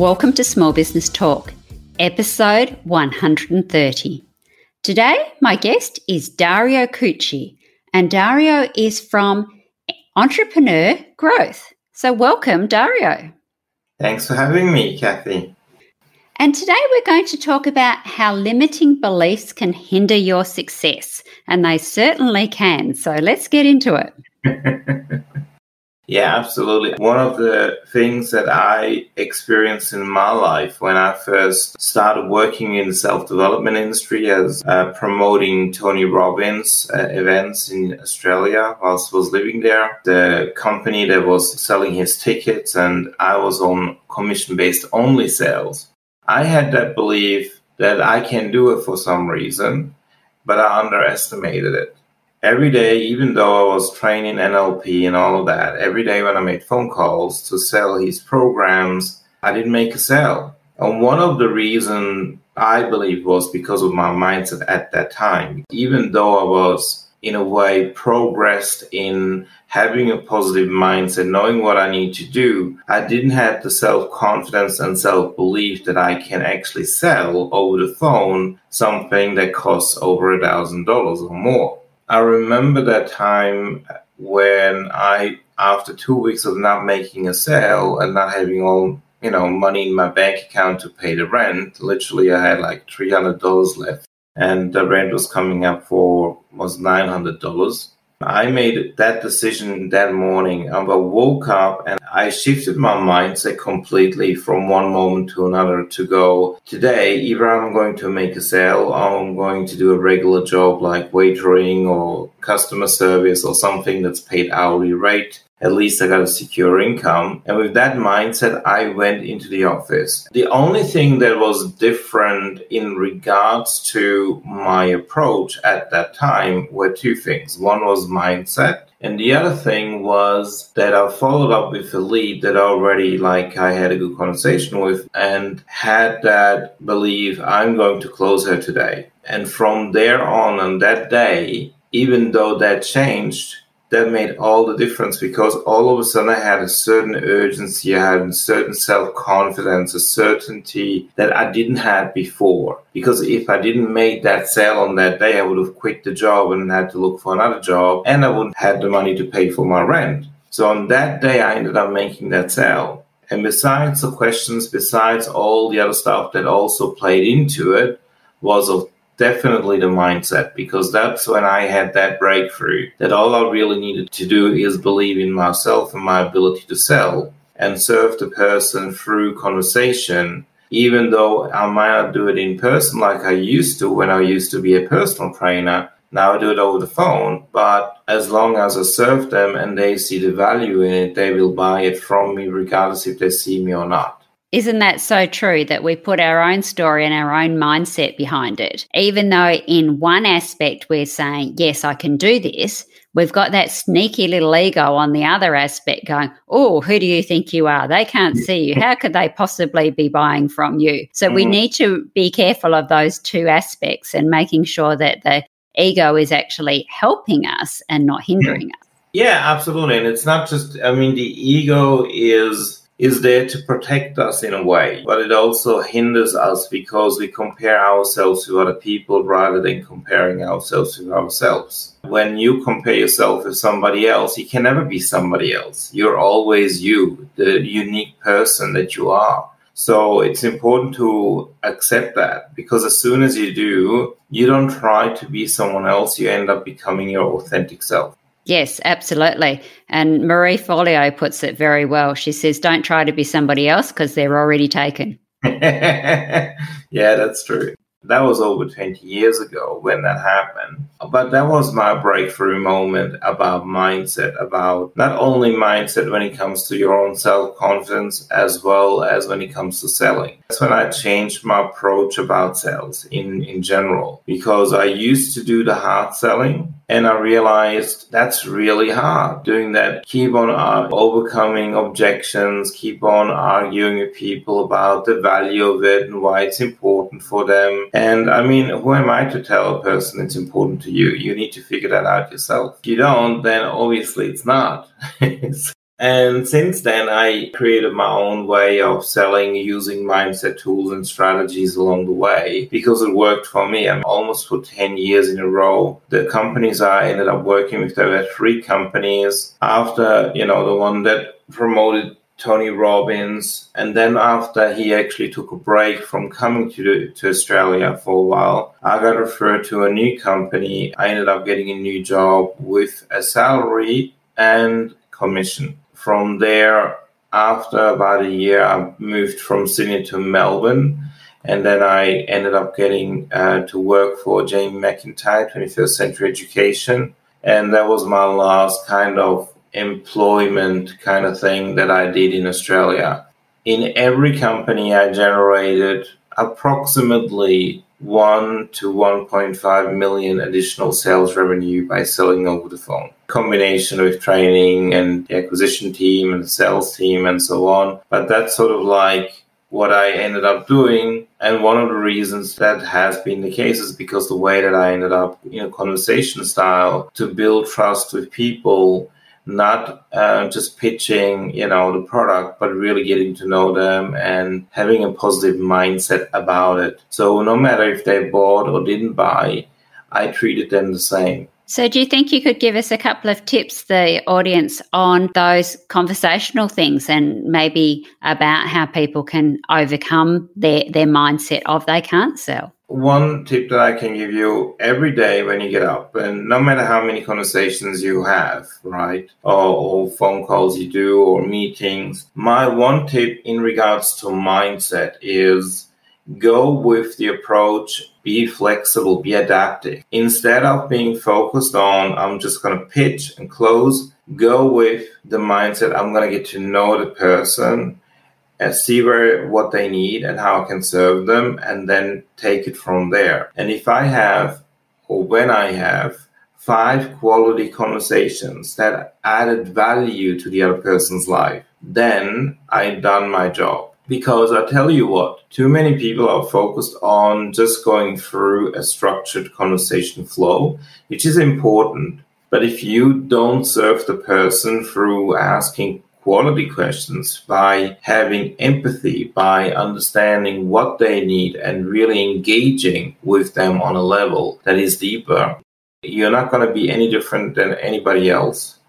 Welcome to Small Business Talk, episode 130. Today, my guest is Dario Cucci, and Dario is from Entrepreneur Growth. So, welcome, Dario. Thanks for having me, Kathy. And today we're going to talk about how limiting beliefs can hinder your success, and they certainly can. So, let's get into it. Yeah, absolutely. One of the things that I experienced in my life when I first started working in the self development industry as uh, promoting Tony Robbins uh, events in Australia whilst I was living there, the company that was selling his tickets, and I was on commission based only sales. I had that belief that I can do it for some reason, but I underestimated it every day, even though I was training NLP and all of that, every day when I made phone calls to sell his programs, I didn't make a sale. And one of the reasons I believe was because of my mindset at that time. Even though I was in a way progressed in having a positive mindset, knowing what I need to do, I didn't have the self confidence and self belief that I can actually sell over the phone something that costs over a thousand dollars or more. I remember that time when I, after two weeks of not making a sale and not having all you know money in my bank account to pay the rent, literally I had like three hundred dollars left, and the rent was coming up for was nine hundred dollars. I made that decision that morning. I woke up and I shifted my mindset completely from one moment to another to go today, either I'm going to make a sale or I'm going to do a regular job like waitering or customer service or something that's paid hourly rate at least I got a secure income. And with that mindset, I went into the office. The only thing that was different in regards to my approach at that time were two things. One was mindset. And the other thing was that I followed up with a lead that already like I had a good conversation with and had that belief I'm going to close her today. And from there on on that day, even though that changed, that made all the difference because all of a sudden I had a certain urgency, I had a certain self confidence, a certainty that I didn't have before. Because if I didn't make that sale on that day, I would have quit the job and had to look for another job, and I wouldn't have the money to pay for my rent. So on that day, I ended up making that sale. And besides the questions, besides all the other stuff that also played into it, was of definitely the mindset because that's when I had that breakthrough that all I really needed to do is believe in myself and my ability to sell and serve the person through conversation. Even though I might not do it in person like I used to when I used to be a personal trainer, now I do it over the phone. But as long as I serve them and they see the value in it, they will buy it from me regardless if they see me or not. Isn't that so true that we put our own story and our own mindset behind it? Even though in one aspect we're saying, yes, I can do this, we've got that sneaky little ego on the other aspect going, oh, who do you think you are? They can't see you. How could they possibly be buying from you? So mm-hmm. we need to be careful of those two aspects and making sure that the ego is actually helping us and not hindering us. Yeah, absolutely. And it's not just, I mean, the ego is is there to protect us in a way, but it also hinders us because we compare ourselves to other people rather than comparing ourselves to ourselves. When you compare yourself with somebody else, you can never be somebody else. You're always you, the unique person that you are. So it's important to accept that because as soon as you do, you don't try to be someone else, you end up becoming your authentic self. Yes, absolutely. And Marie Forleo puts it very well. She says, don't try to be somebody else because they're already taken. yeah, that's true. That was over 20 years ago when that happened. But that was my breakthrough moment about mindset, about not only mindset when it comes to your own self confidence, as well as when it comes to selling. That's when I changed my approach about sales in, in general, because I used to do the hard selling and I realized that's really hard doing that. Keep on uh, overcoming objections, keep on arguing with people about the value of it and why it's important for them. And I mean, who am I to tell a person it's important to you? You need to figure that out yourself. If you don't, then obviously it's not. And since then, I created my own way of selling using mindset tools and strategies along the way because it worked for me. I'm almost for 10 years in a row. The companies I ended up working with, there were three companies after, you know, the one that promoted Tony Robbins. And then after he actually took a break from coming to, to Australia for a while, I got referred to a new company. I ended up getting a new job with a salary and commission. From there, after about a year, I moved from Sydney to Melbourne. And then I ended up getting uh, to work for Jamie McIntyre, 21st Century Education. And that was my last kind of employment kind of thing that I did in Australia. In every company, I generated approximately 1 to 1.5 million additional sales revenue by selling over the phone. Combination with training and the acquisition team and the sales team and so on. But that's sort of like what I ended up doing. And one of the reasons that has been the case is because the way that I ended up in a conversation style to build trust with people not uh, just pitching, you know, the product, but really getting to know them and having a positive mindset about it. So no matter if they bought or didn't buy, I treated them the same. So, do you think you could give us a couple of tips, the audience, on those conversational things and maybe about how people can overcome their, their mindset of they can't sell? one tip that I can give you every day when you get up, and no matter how many conversations you have, right, or, or, phone calls you do, or meetings, my one tip in regards to mindset is go with the approach be flexible, be adaptive. Instead of being focused on, I'm just going to pitch and close, go with the mindset, I'm going to get to know the person and see where what they need and how I can serve them and then take it from there. And if I have or when I have five quality conversations that added value to the other person's life, then I've done my job. Because I tell you what, too many people are focused on just going through a structured conversation flow, which is important. But if you don't serve the person through asking quality questions, by having empathy, by understanding what they need and really engaging with them on a level that is deeper, you're not going to be any different than anybody else.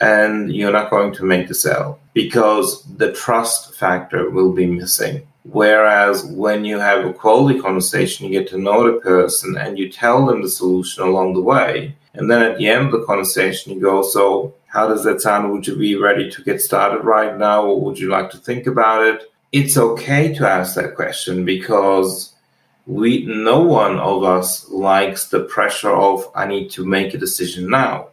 And you're not going to make the sale because the trust factor will be missing. Whereas when you have a quality conversation, you get to know the person and you tell them the solution along the way. And then at the end of the conversation, you go, So, how does that sound? Would you be ready to get started right now, or would you like to think about it? It's okay to ask that question because we no one of us likes the pressure of I need to make a decision now.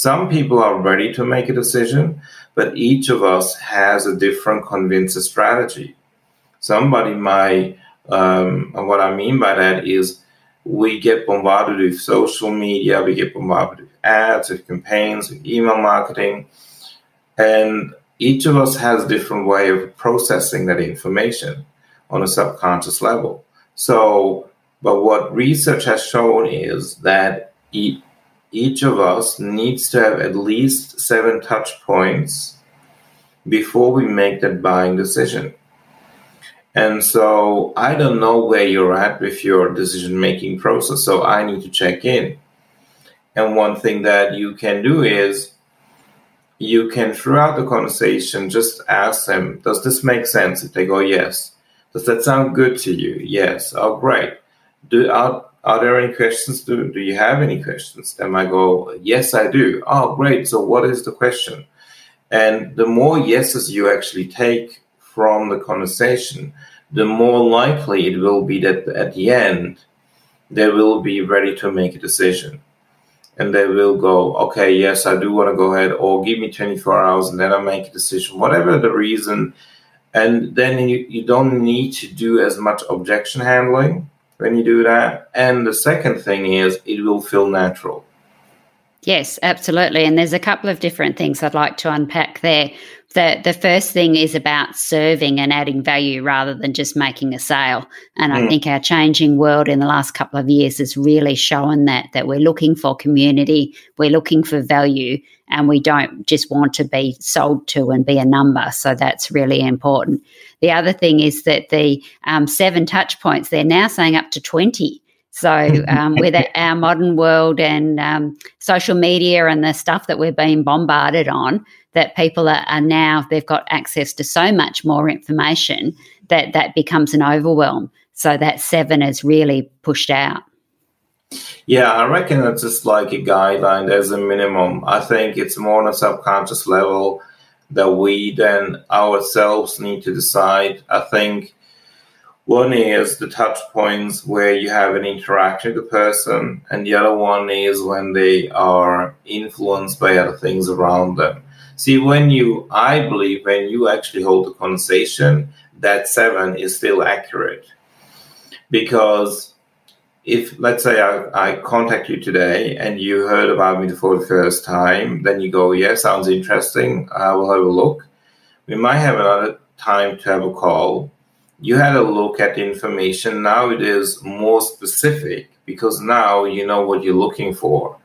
Some people are ready to make a decision, but each of us has a different convincer strategy. Somebody might, um, and what I mean by that is we get bombarded with social media, we get bombarded with ads, with campaigns, with email marketing, and each of us has a different way of processing that information on a subconscious level. So, but what research has shown is that each of us needs to have at least seven touch points before we make that buying decision. And so I don't know where you're at with your decision making process. So I need to check in. And one thing that you can do is you can, throughout the conversation, just ask them, Does this make sense? If they go, Yes. Does that sound good to you? Yes. Oh, great. Do, are, are there any questions? Do, do you have any questions? They might go, Yes, I do. Oh, great. So what is the question? And the more yeses you actually take from the conversation, the more likely it will be that at the end they will be ready to make a decision. And they will go, okay, yes, I do want to go ahead, or give me 24 hours and then I make a decision, whatever the reason. And then you, you don't need to do as much objection handling when you do that. And the second thing is, it will feel natural. Yes, absolutely. And there's a couple of different things I'd like to unpack there the the first thing is about serving and adding value rather than just making a sale and mm. i think our changing world in the last couple of years has really shown that that we're looking for community we're looking for value and we don't just want to be sold to and be a number so that's really important the other thing is that the um, seven touch points they're now saying up to 20 so, um, with our modern world and um, social media and the stuff that we're being bombarded on, that people are, are, now they've got access to so much more information that that becomes an overwhelm. So that seven is really pushed out. Yeah, I reckon it's just like a guideline. There's a minimum. I think it's more on a subconscious level that we then ourselves need to decide. I think one is the touch points where you have an interaction with the person, and the other one is when they are influenced by other things around them. See, when you, I believe, when you actually hold the conversation, that seven is still accurate. Because if, let's say, I, I contact you today and you heard about me for the first time, then you go, yeah, sounds interesting. I will have a look. We might have another time to have a call you had a look at the information. Now it is more specific because now you know what you're looking for.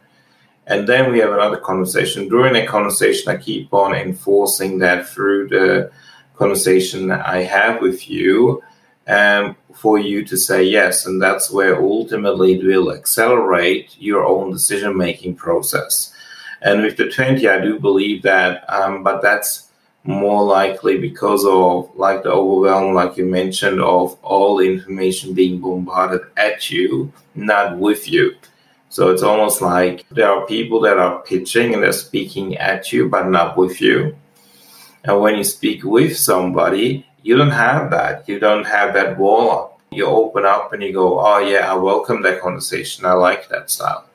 And then we have another conversation. During a conversation, I keep on enforcing that through the conversation I have with you um, for you to say yes. And that's where ultimately it will accelerate your own decision making process. And with the 20, I do believe that, um, but that's more likely because of like the overwhelm like you mentioned of all the information being bombarded at you not with you so it's almost like there are people that are pitching and they're speaking at you but not with you and when you speak with somebody you don't have that. You don't have that wall up. You open up and you go oh yeah i welcome that conversation. I like that style.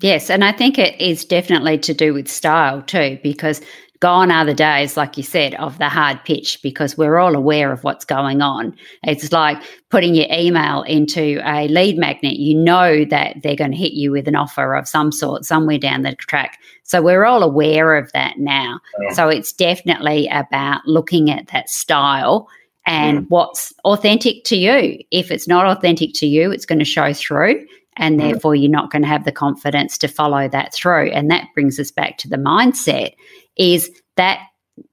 Yes, and I think it is definitely to do with style too, because Gone are the days, like you said, of the hard pitch because we're all aware of what's going on. It's like putting your email into a lead magnet. You know that they're going to hit you with an offer of some sort somewhere down the track. So we're all aware of that now. Yeah. So it's definitely about looking at that style and mm. what's authentic to you. If it's not authentic to you, it's going to show through and mm. therefore you're not going to have the confidence to follow that through. And that brings us back to the mindset is that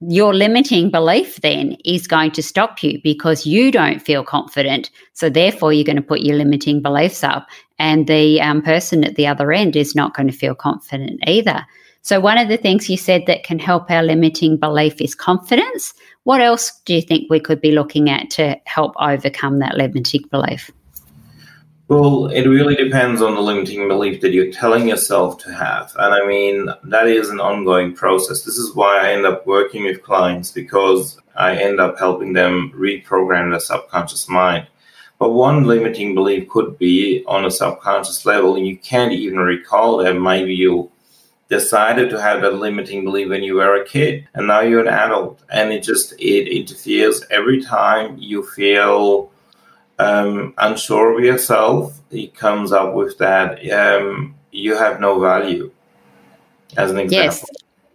your limiting belief then is going to stop you because you don't feel confident. So, therefore, you're going to put your limiting beliefs up, and the um, person at the other end is not going to feel confident either. So, one of the things you said that can help our limiting belief is confidence. What else do you think we could be looking at to help overcome that limiting belief? Well, it really depends on the limiting belief that you're telling yourself to have. And I mean, that is an ongoing process. This is why I end up working with clients because I end up helping them reprogram their subconscious mind. But one limiting belief could be on a subconscious level, and you can't even recall that maybe you decided to have that limiting belief when you were a kid and now you're an adult and it just it interferes every time you feel um, unsure of yourself, he comes up with that um, you have no value as an example. Yes.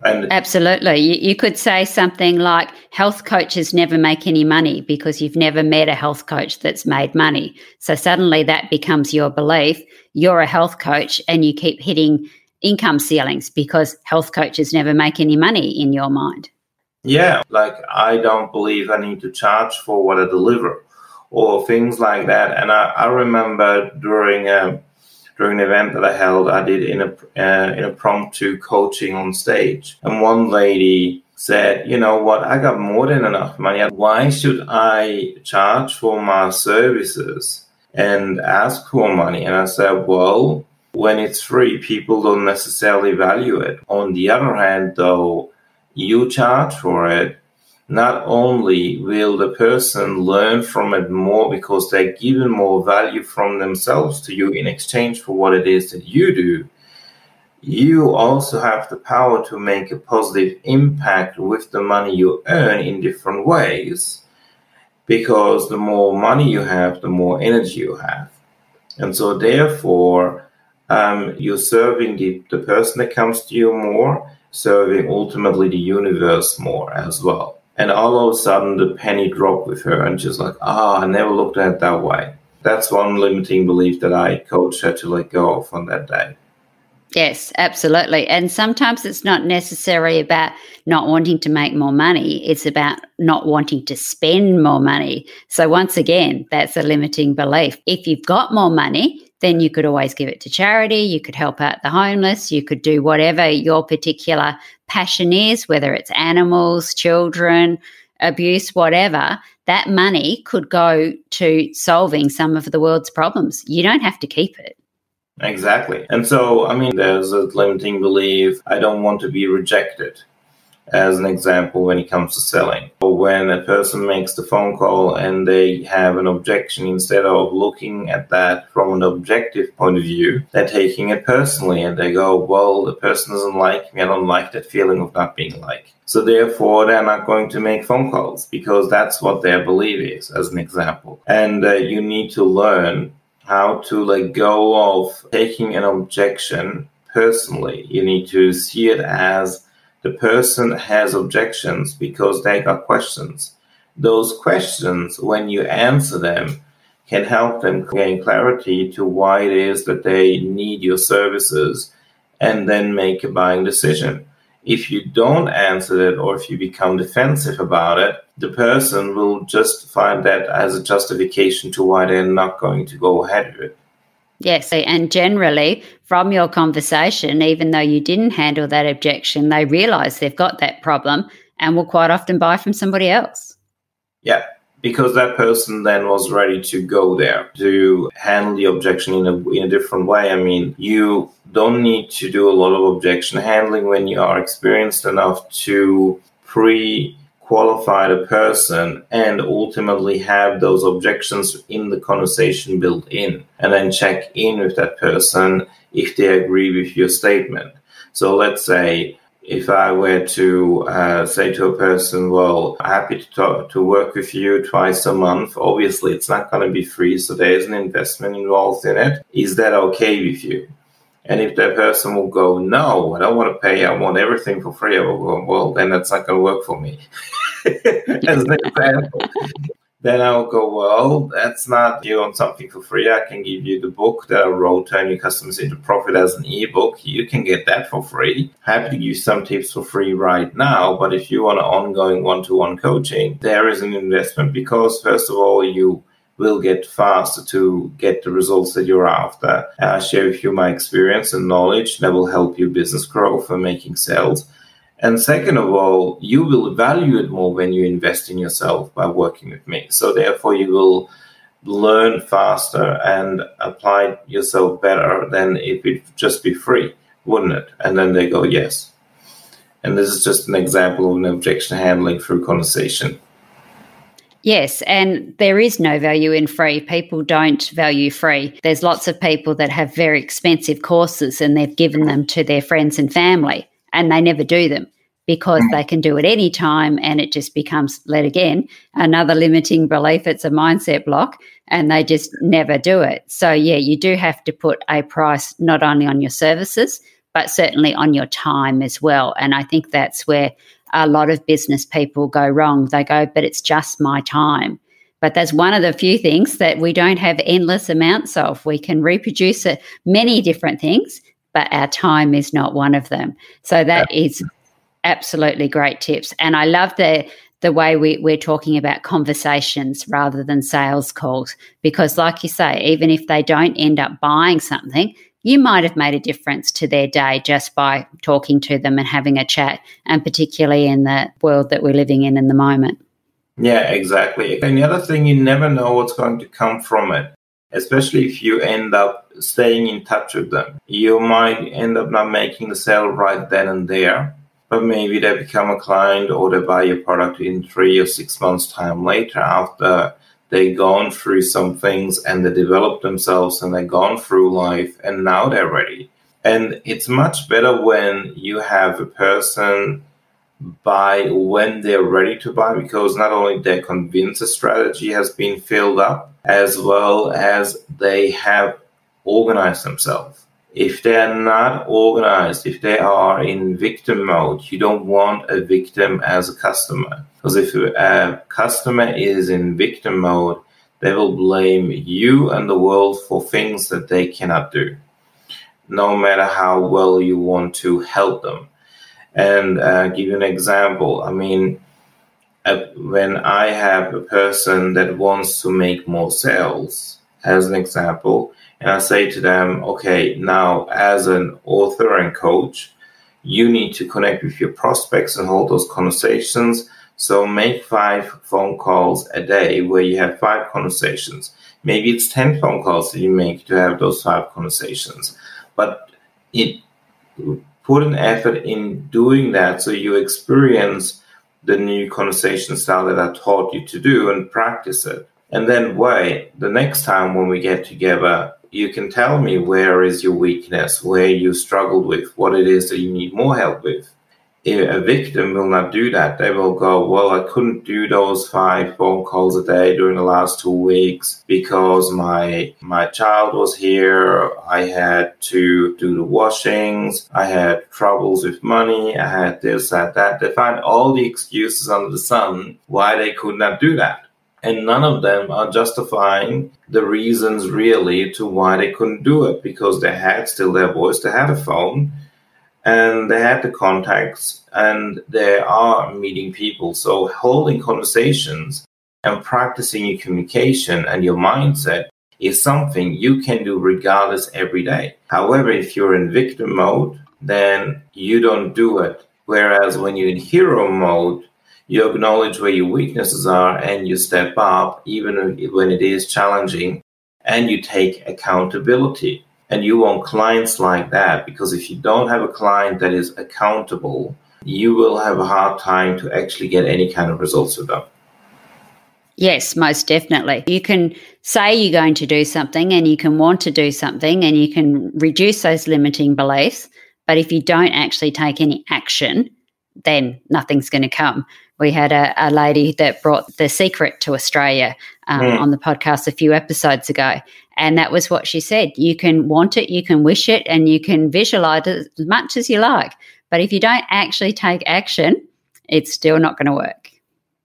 And Absolutely. You, you, could say something like health coaches never make any money because you've never met a health coach that's made money. So suddenly that becomes your belief. You're a health coach and you keep hitting income ceilings because health coaches never make any money in your mind. Yeah, like I don't believe I need to charge for what I deliver or things like that. And I, I remember during a um, during an event that I held, I did in a uh, in a impromptu coaching on stage, and one lady said, "You know what? I got more than enough money. Why should I charge for my services and ask for money?" And I said, "Well." When it's free, people don't necessarily value it. On the other hand, though, you charge for it not only will the person learn from it more because they're given more value from themselves to you in exchange for what it is that you do, you also have the power to make a positive impact with the money you earn in different ways because the more money you have, the more energy you have. And so, therefore, um, you're serving the, the person that comes to you more, serving ultimately the universe more as well. And all of a sudden, the penny dropped with her, and she's like, ah, oh, I never looked at it that way. That's one limiting belief that I coached her to let go of on that day. Yes, absolutely. And sometimes it's not necessarily about not wanting to make more money, it's about not wanting to spend more money. So, once again, that's a limiting belief. If you've got more money, then you could always give it to charity, you could help out the homeless, you could do whatever your particular passion is, whether it's animals, children, abuse, whatever. That money could go to solving some of the world's problems. You don't have to keep it. Exactly. And so, I mean, there's a limiting belief I don't want to be rejected as an example when it comes to selling. Or when a person makes the phone call and they have an objection, instead of looking at that from an objective point of view, they're taking it personally and they go, Well, the person doesn't like me. I don't like that feeling of not being liked. So therefore, they're not going to make phone calls because that's what their belief is, as an example. And uh, you need to learn how to let go of taking an objection personally. You need to see it as the person has objections because they got questions. Those questions, when you answer them, can help them gain clarity to why it is that they need your services and then make a buying decision. If you don't answer it or if you become defensive about it, the person will just find that as a justification to why they're not going to go ahead with it. Yes, and generally from your conversation, even though you didn't handle that objection, they realize they've got that problem and will quite often buy from somebody else. Yeah, because that person then was ready to go there to handle the objection in a, in a different way. I mean, you don't need to do a lot of objection handling when you are experienced enough to pre qualify the person and ultimately have those objections in the conversation built in and then check in with that person if they agree with your statement. So let's say if I were to uh, say to a person, well, happy to talk, to work with you twice a month, obviously it's not going to be free. So there's an investment involved in it. Is that okay with you? And if that person will go, no, I don't want to pay, I want everything for free, I will go, well, then that's not going to work for me. As an example. then I'll go, well, that's not you want something for free. I can give you the book that I wrote, Turn Your Customers into Profit as an ebook. You can get that for free. Happy to give you some tips for free right now. But if you want an ongoing one to one coaching, there is an investment because, first of all, you will get faster to get the results that you're after. I share with you my experience and knowledge that will help your business grow for making sales. And second of all, you will value it more when you invest in yourself by working with me. So therefore, you will learn faster and apply yourself better than if it just be free, wouldn't it? And then they go, yes. And this is just an example of an objection handling through conversation. Yes, and there is no value in free. People don't value free. There's lots of people that have very expensive courses and they've given them to their friends and family and they never do them because mm. they can do it anytime and it just becomes, let again, another limiting belief. It's a mindset block and they just never do it. So, yeah, you do have to put a price not only on your services, but certainly on your time as well. And I think that's where a lot of business people go wrong. They go, but it's just my time. But that's one of the few things that we don't have endless amounts of. We can reproduce it, many different things, but our time is not one of them. So that yeah. is absolutely great tips. And I love the the way we, we're talking about conversations rather than sales calls. Because like you say, even if they don't end up buying something, you might have made a difference to their day just by talking to them and having a chat, and particularly in the world that we're living in in the moment. Yeah, exactly. And the other thing, you never know what's going to come from it, especially if you end up staying in touch with them. You might end up not making the sale right then and there, but maybe they become a client or they buy your product in three or six months' time later after they've gone through some things and they develop themselves and they've gone through life and now they're ready. And it's much better when you have a person buy when they're ready to buy because not only they're convincer strategy has been filled up as well as they have organized themselves if they're not organized, if they are in victim mode, you don't want a victim as a customer. Because if a customer is in victim mode, they will blame you and the world for things that they cannot do, no matter how well you want to help them. And uh, give you an example. I mean, uh, when I have a person that wants to make more sales, as an example, and I say to them, okay, now as an author and coach, you need to connect with your prospects and hold those conversations. So make five phone calls a day where you have five conversations. Maybe it's 10 phone calls that you make to have those five conversations. But it put an effort in doing that so you experience the new conversation style that I taught you to do and practice it. And then wait, the next time when we get together, you can tell me where is your weakness, where you struggled with, what it is that you need more help with. A victim will not do that. They will go, Well, I couldn't do those five phone calls a day during the last two weeks because my my child was here. I had to do the washings. I had troubles with money. I had this, that, that. They find all the excuses under the sun why they could not do that and none of them are justifying the reasons really to why they couldn't do it because they had still their voice, they had a phone, and they had the contacts, and they are meeting people. So holding conversations and practicing your communication and your mindset is something you can do regardless every day. However, if you're in victim mode, then you don't do it. Whereas when you're in hero mode, you acknowledge where your weaknesses are and you step up even when it is challenging and you take accountability and you want clients like that because if you don't have a client that is accountable you will have a hard time to actually get any kind of results with them Yes, most definitely. You can say you're going to do something and you can want to do something and you can reduce those limiting beliefs. But if you don't actually take any action, then nothing's going to come we had a, a lady that brought The Secret to Australia um, mm. on the podcast a few episodes ago. And that was what she said. You can want it, you can wish it, and you can visualize it as much as you like. But if you don't actually take action, it's still not going to work.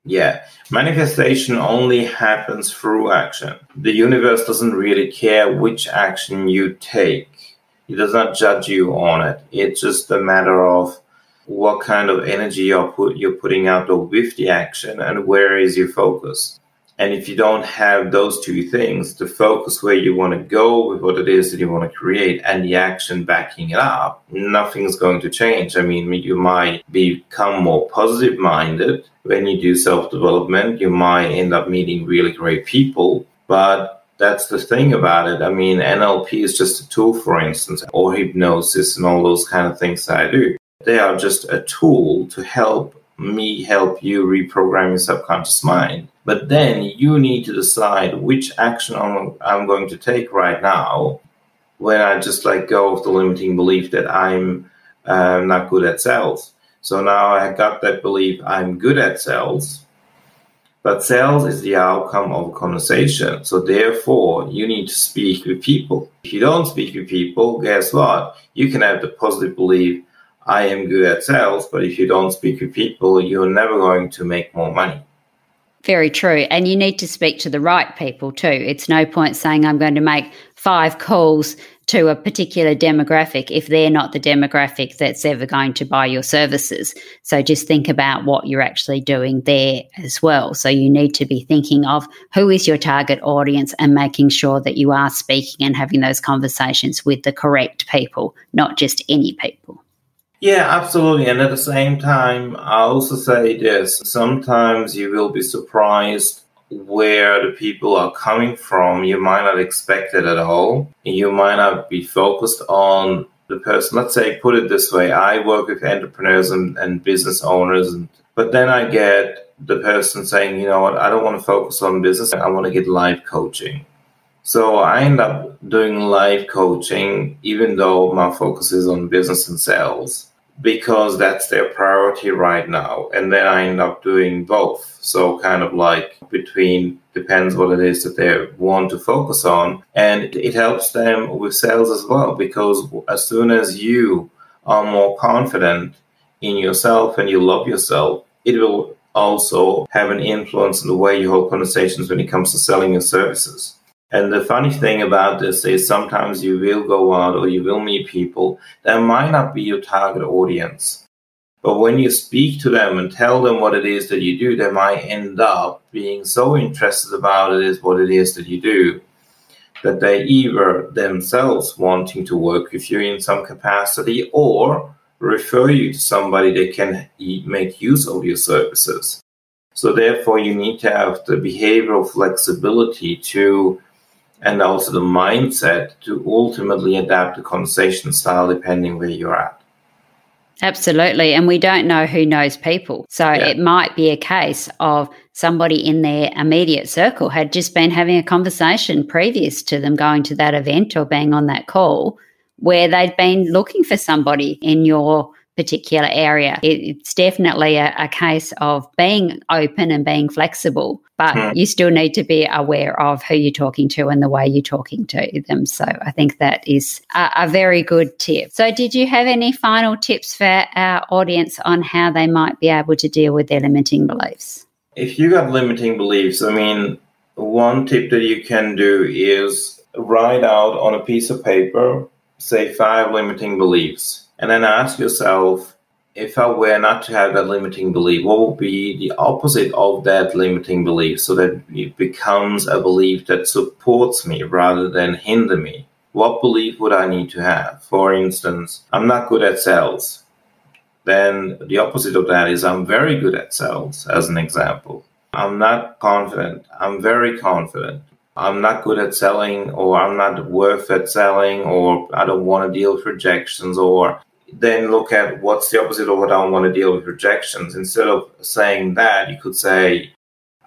Yeah, manifestation only happens through action. The universe doesn't really care which action you take, it does not judge you on it. It's just a matter of what kind of energy you're, put, you're putting out with the action and where is your focus. And if you don't have those two things, the focus where you want to go with what it is that you want to create and the action backing it up, nothing's going to change. I mean, you might become more positive minded when you do self development. You might end up meeting really great people, but that's the thing about it. I mean, NLP is just a tool, for instance, or hypnosis and all those kind of things that I do. They are just a tool to help me help you reprogram your subconscious mind. But then you need to decide which action I'm, I'm going to take right now when I just let go of the limiting belief that I'm uh, not good at sales. So now I got that belief I'm good at sales, but sales is the outcome of a conversation. So therefore, you need to speak with people. If you don't speak with people, guess what? You can have the positive belief I am good at sales, but if you don't speak with people, you're never going to make more money. Very true. And you need to speak to the right people too. It's no point saying I'm going to make five calls to a particular demographic if they're not the demographic that's ever going to buy your services. So just think about what you're actually doing there as well. So you need to be thinking of who is your target audience and making sure that you are speaking and having those conversations with the correct people, not just any people. Yeah, absolutely. And at the same time, I also say this sometimes you will be surprised where the people are coming from. You might not expect it at all. You might not be focused on the person, let's say, put it this way I work with entrepreneurs and, and business owners, and, but then I get the person saying, you know what, I don't want to focus on business, I want to get life coaching. So I end up doing life coaching, even though my focus is on business and sales because that's their priority right now. And then I end up doing both. So kind of like between depends what it is that they want to focus on. And it helps them with sales as well, because as soon as you are more confident in yourself and you love yourself, it will also have an influence in the way you hold conversations when it comes to selling your services. And the funny thing about this is sometimes you will go out or you will meet people that might not be your target audience. But when you speak to them and tell them what it is that you do, they might end up being so interested about it is what it is that you do that they either themselves wanting to work with you in some capacity or refer you to somebody that can make use of your services. So therefore you need to have the behavioral flexibility to and also the mindset to ultimately adapt the conversation style depending where you're at. Absolutely. And we don't know who knows people. So yeah. it might be a case of somebody in their immediate circle had just been having a conversation previous to them going to that event or being on that call where they'd been looking for somebody in your particular area. It's definitely a, a, case of being open and being flexible, but mm. you still need to be aware of who you're talking to and the way you're talking to them. So I think that is a, a very good tip. So, did you have any final tips for our audience on how they might be able to deal with their limiting beliefs? If you got limiting beliefs, I mean, one tip that you can do is write out on a piece of paper, say five limiting beliefs and then ask yourself, if I were not to have that limiting belief, what would be the opposite of that limiting belief so that it becomes a belief that supports me rather than hinder me? What belief would I need to have? For instance, I'm not good at sales. Then the opposite of that is I'm very good at sales, as an example. I'm not confident. I'm very confident. I'm not good at selling, or I'm not worth at selling, or I don't want to deal with rejections, or then look at what's the opposite of what I want to deal with rejections. Instead of saying that, you could say,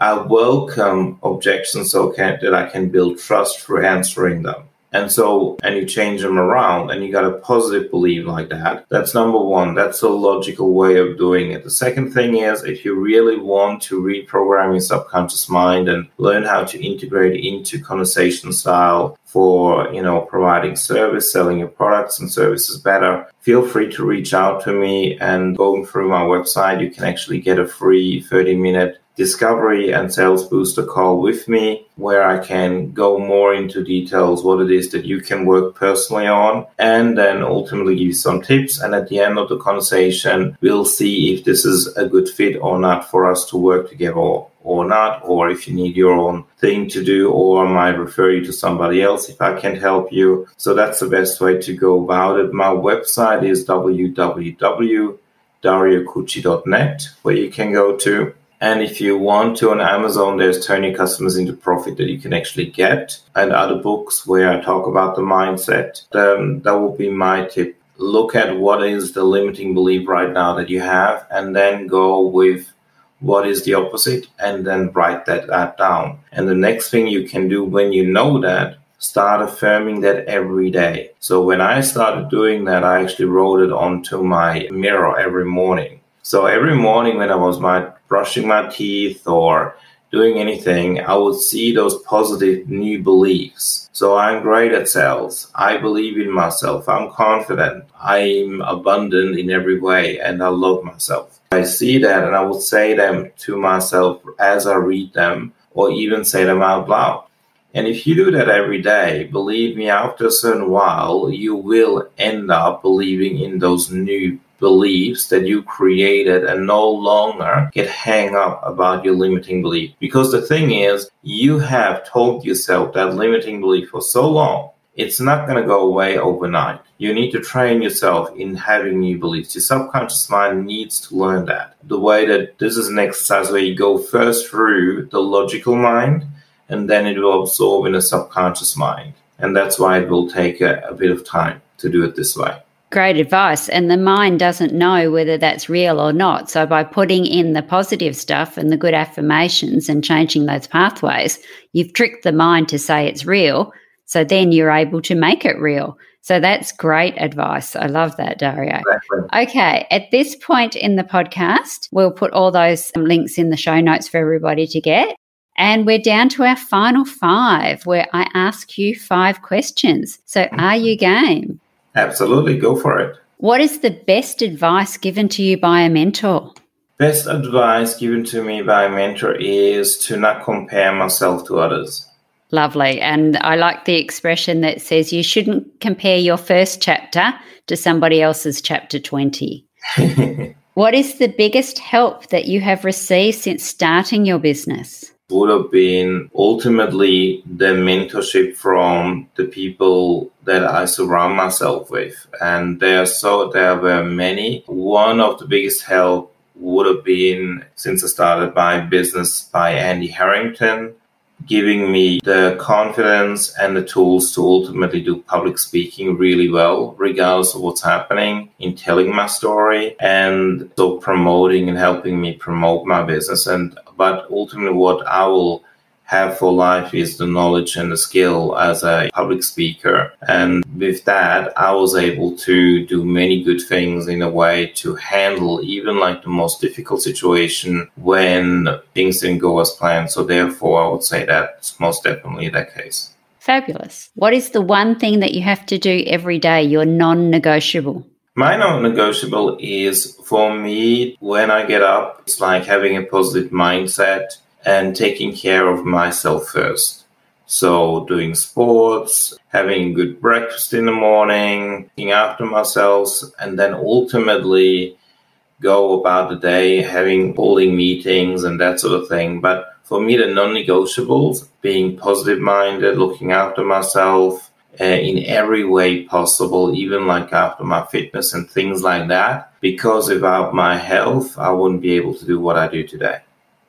I welcome objections so can, that I can build trust through answering them. And so, and you change them around and you got a positive belief like that. That's number one. That's a logical way of doing it. The second thing is if you really want to reprogram your subconscious mind and learn how to integrate into conversation style for, you know, providing service, selling your products and services better, feel free to reach out to me and going through my website, you can actually get a free 30 minute discovery and sales booster call with me where I can go more into details what it is that you can work personally on and then ultimately give you some tips. And at the end of the conversation, we'll see if this is a good fit or not for us to work together or, not, or if you need your own thing to do, or I might refer you to somebody else if I can't help you. So that's the best way to go about it. My website is www.dariocucci.net where you can go to and if you want to on Amazon, there's Turning Customers into Profit that you can actually get, and other books where I talk about the mindset. Um, that would be my tip. Look at what is the limiting belief right now that you have, and then go with what is the opposite, and then write that, that down. And the next thing you can do when you know that, start affirming that every day. So when I started doing that, I actually wrote it onto my mirror every morning. So every morning when I was my brushing my teeth or doing anything, I would see those positive new beliefs. So I'm great at sales. I believe in myself. I'm confident. I'm abundant in every way and I love myself. I see that and I would say them to myself as I read them or even say them out loud. And if you do that every day, believe me, after a certain while, you will end up believing in those new beliefs that you created and no longer get hang up about your limiting belief. Because the thing is, you have told yourself that limiting belief for so long, it's not going to go away overnight. You need to train yourself in having new beliefs. Your subconscious mind needs to learn that. The way that this is an exercise where you go first through the logical mind and then it will absorb in the subconscious mind. And that's why it will take a, a bit of time to do it this way. Great advice. And the mind doesn't know whether that's real or not. So, by putting in the positive stuff and the good affirmations and changing those pathways, you've tricked the mind to say it's real. So, then you're able to make it real. So, that's great advice. I love that, Dario. Exactly. Okay. At this point in the podcast, we'll put all those um, links in the show notes for everybody to get. And we're down to our final five, where I ask you five questions. So, are you game? Absolutely, go for it. What is the best advice given to you by a mentor? Best advice given to me by a mentor is to not compare myself to others. Lovely. And I like the expression that says you shouldn't compare your first chapter to somebody else's chapter 20. what is the biggest help that you have received since starting your business? Would have been ultimately the mentorship from the people that I surround myself with. And there so there were many. One of the biggest help would have been since I started my business by Andy Harrington giving me the confidence and the tools to ultimately do public speaking really well, regardless of what's happening in telling my story and so promoting and helping me promote my business. And, but ultimately what I will have for life is the knowledge and the skill as a public speaker. And with that, I was able to do many good things in a way to handle even like the most difficult situation when things didn't go as planned. So therefore, I would say that's most definitely the case. Fabulous. What is the one thing that you have to do every day, your non negotiable? My non negotiable is for me, when I get up, it's like having a positive mindset and taking care of myself first. So doing sports, having good breakfast in the morning, looking after myself, and then ultimately go about the day having holding meetings and that sort of thing. But for me, the non-negotiables, being positive minded, looking after myself uh, in every way possible, even like after my fitness and things like that. Because without my health, I wouldn't be able to do what I do today.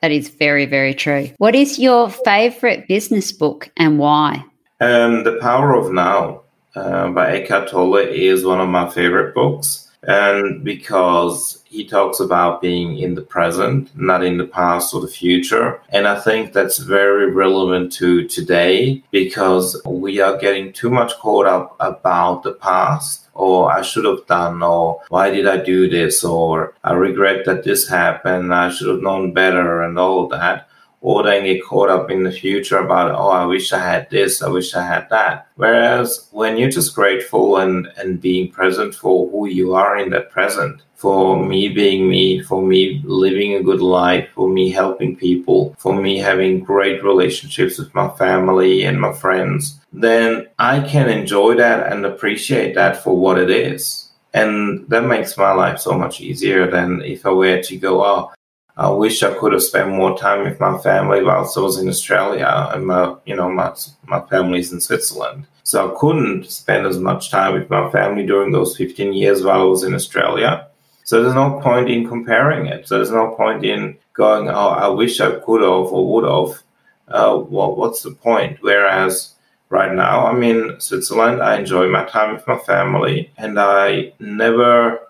That is very, very true. What is your favorite business book and why? Um, the Power of Now uh, by Eckhart Tolle is one of my favorite books. And because he talks about being in the present, not in the past or the future. And I think that's very relevant to today because we are getting too much caught up about the past or I should have done, or why did I do this, or I regret that this happened, I should have known better, and all that. Or then get caught up in the future about, oh, I wish I had this, I wish I had that. Whereas when you're just grateful and, and being present for who you are in that present, for me being me, for me living a good life, for me helping people, for me having great relationships with my family and my friends, then I can enjoy that and appreciate that for what it is. And that makes my life so much easier than if I were to go, oh, I wish I could have spent more time with my family whilst I was in Australia and my, you know, my, my family's in Switzerland. So I couldn't spend as much time with my family during those 15 years while I was in Australia. So there's no point in comparing it. So there's no point in going, oh, I wish I could have or would have. Uh, well, what's the point? Whereas right now I'm in Switzerland. I enjoy my time with my family, and I never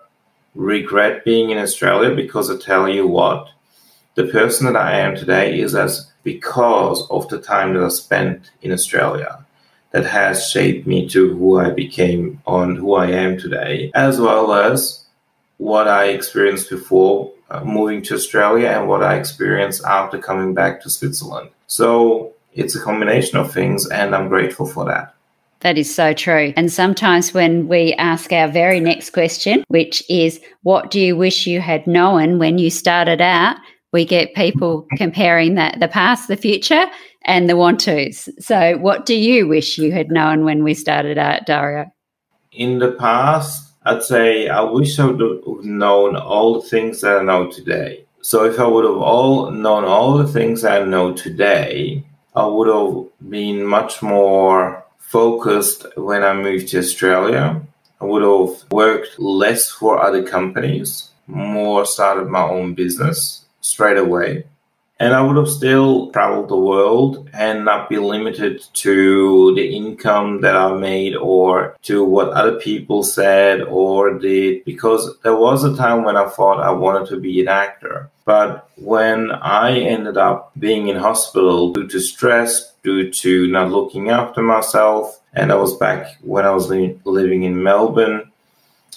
regret being in Australia because I tell you what, the person that I am today is as because of the time that I spent in Australia that has shaped me to who I became on who I am today, as well as what I experienced before uh, moving to Australia and what I experienced after coming back to Switzerland. So it's a combination of things, and I'm grateful for that. That is so true. And sometimes when we ask our very next question, which is, What do you wish you had known when you started out? we get people comparing that the past, the future, and the want tos. So, what do you wish you had known when we started out, Dario? In the past, I'd say I wish I would have known all the things that I know today. So, if I would have all known all the things I know today, I would have been much more focused when I moved to Australia. I would have worked less for other companies, more started my own business straight away. And I would have still traveled the world and not be limited to the income that I made or to what other people said or did, because there was a time when I thought I wanted to be an actor. But when I ended up being in hospital due to stress, due to not looking after myself, and I was back when I was li- living in Melbourne,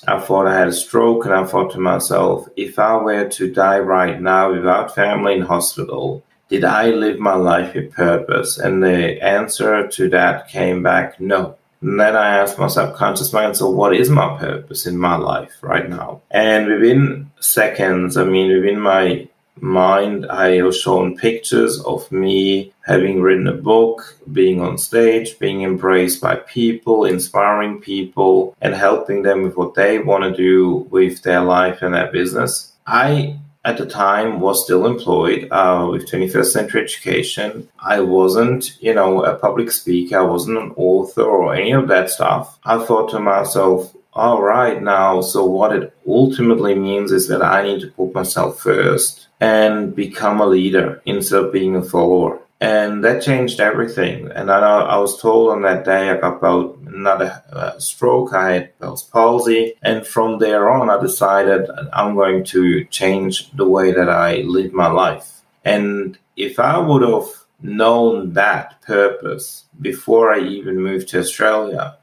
I thought I had a stroke, and I thought to myself, if I were to die right now without family in hospital, did I live my life with purpose? And the answer to that came back no. And then I asked my subconscious mind, so what is my purpose in my life right now? And within seconds, I mean, within my mind, I was shown pictures of me having written a book, being on stage, being embraced by people, inspiring people, and helping them with what they want to do with their life and their business. I at the time was still employed uh, with 21st century education. I wasn't you know a public speaker. I wasn't an author or any of that stuff. I thought to myself all right now so what it ultimately means is that i need to put myself first and become a leader instead of being a follower. And that changed everything. And I, I was told on that day I got about another uh, stroke. I had Bell's palsy, and from there on, I decided I'm going to change the way that I live my life. And if I would have known that purpose before I even moved to Australia,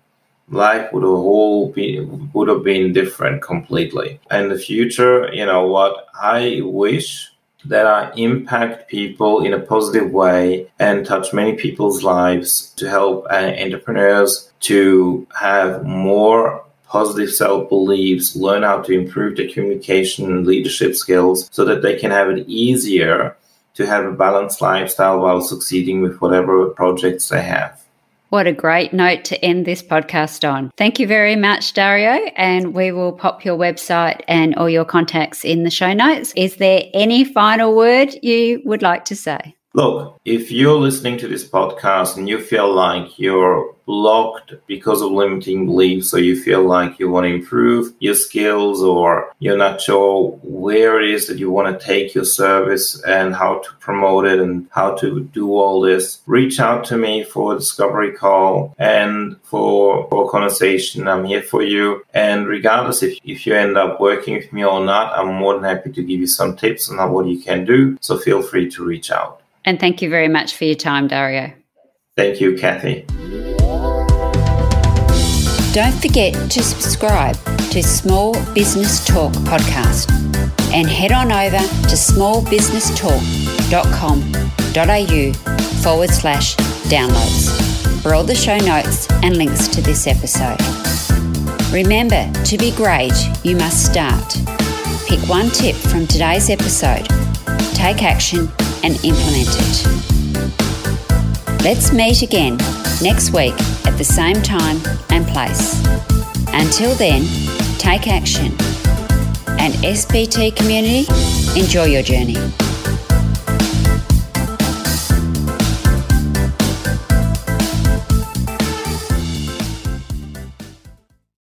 life would have all be would have been different completely. In the future, you know what I wish that I impact people in a positive way and touch many people's lives to help uh, entrepreneurs to have more positive self beliefs, learn how to improve their communication and leadership skills so that they can have it easier to have a balanced lifestyle while succeeding with whatever projects they have. What a great note to end this podcast on. Thank you very much, Dario. And we will pop your website and all your contacts in the show notes. Is there any final word you would like to say? Look, if you're listening to this podcast and you feel like you're blocked because of limiting beliefs, or you feel like you want to improve your skills, or you're not sure where it is that you want to take your service and how to promote it and how to do all this, reach out to me for a discovery call and for, for a conversation. I'm here for you. And regardless if, if you end up working with me or not, I'm more than happy to give you some tips on what you can do. So feel free to reach out. And thank you very much for your time, Dario. Thank you, Kathy. Don't forget to subscribe to Small Business Talk podcast and head on over to smallbusinesstalk.com.au forward slash downloads for all the show notes and links to this episode. Remember, to be great, you must start. Pick one tip from today's episode, take action, and implement it. Let's meet again next week at the same time and place. Until then, take action. And SBT community, enjoy your journey.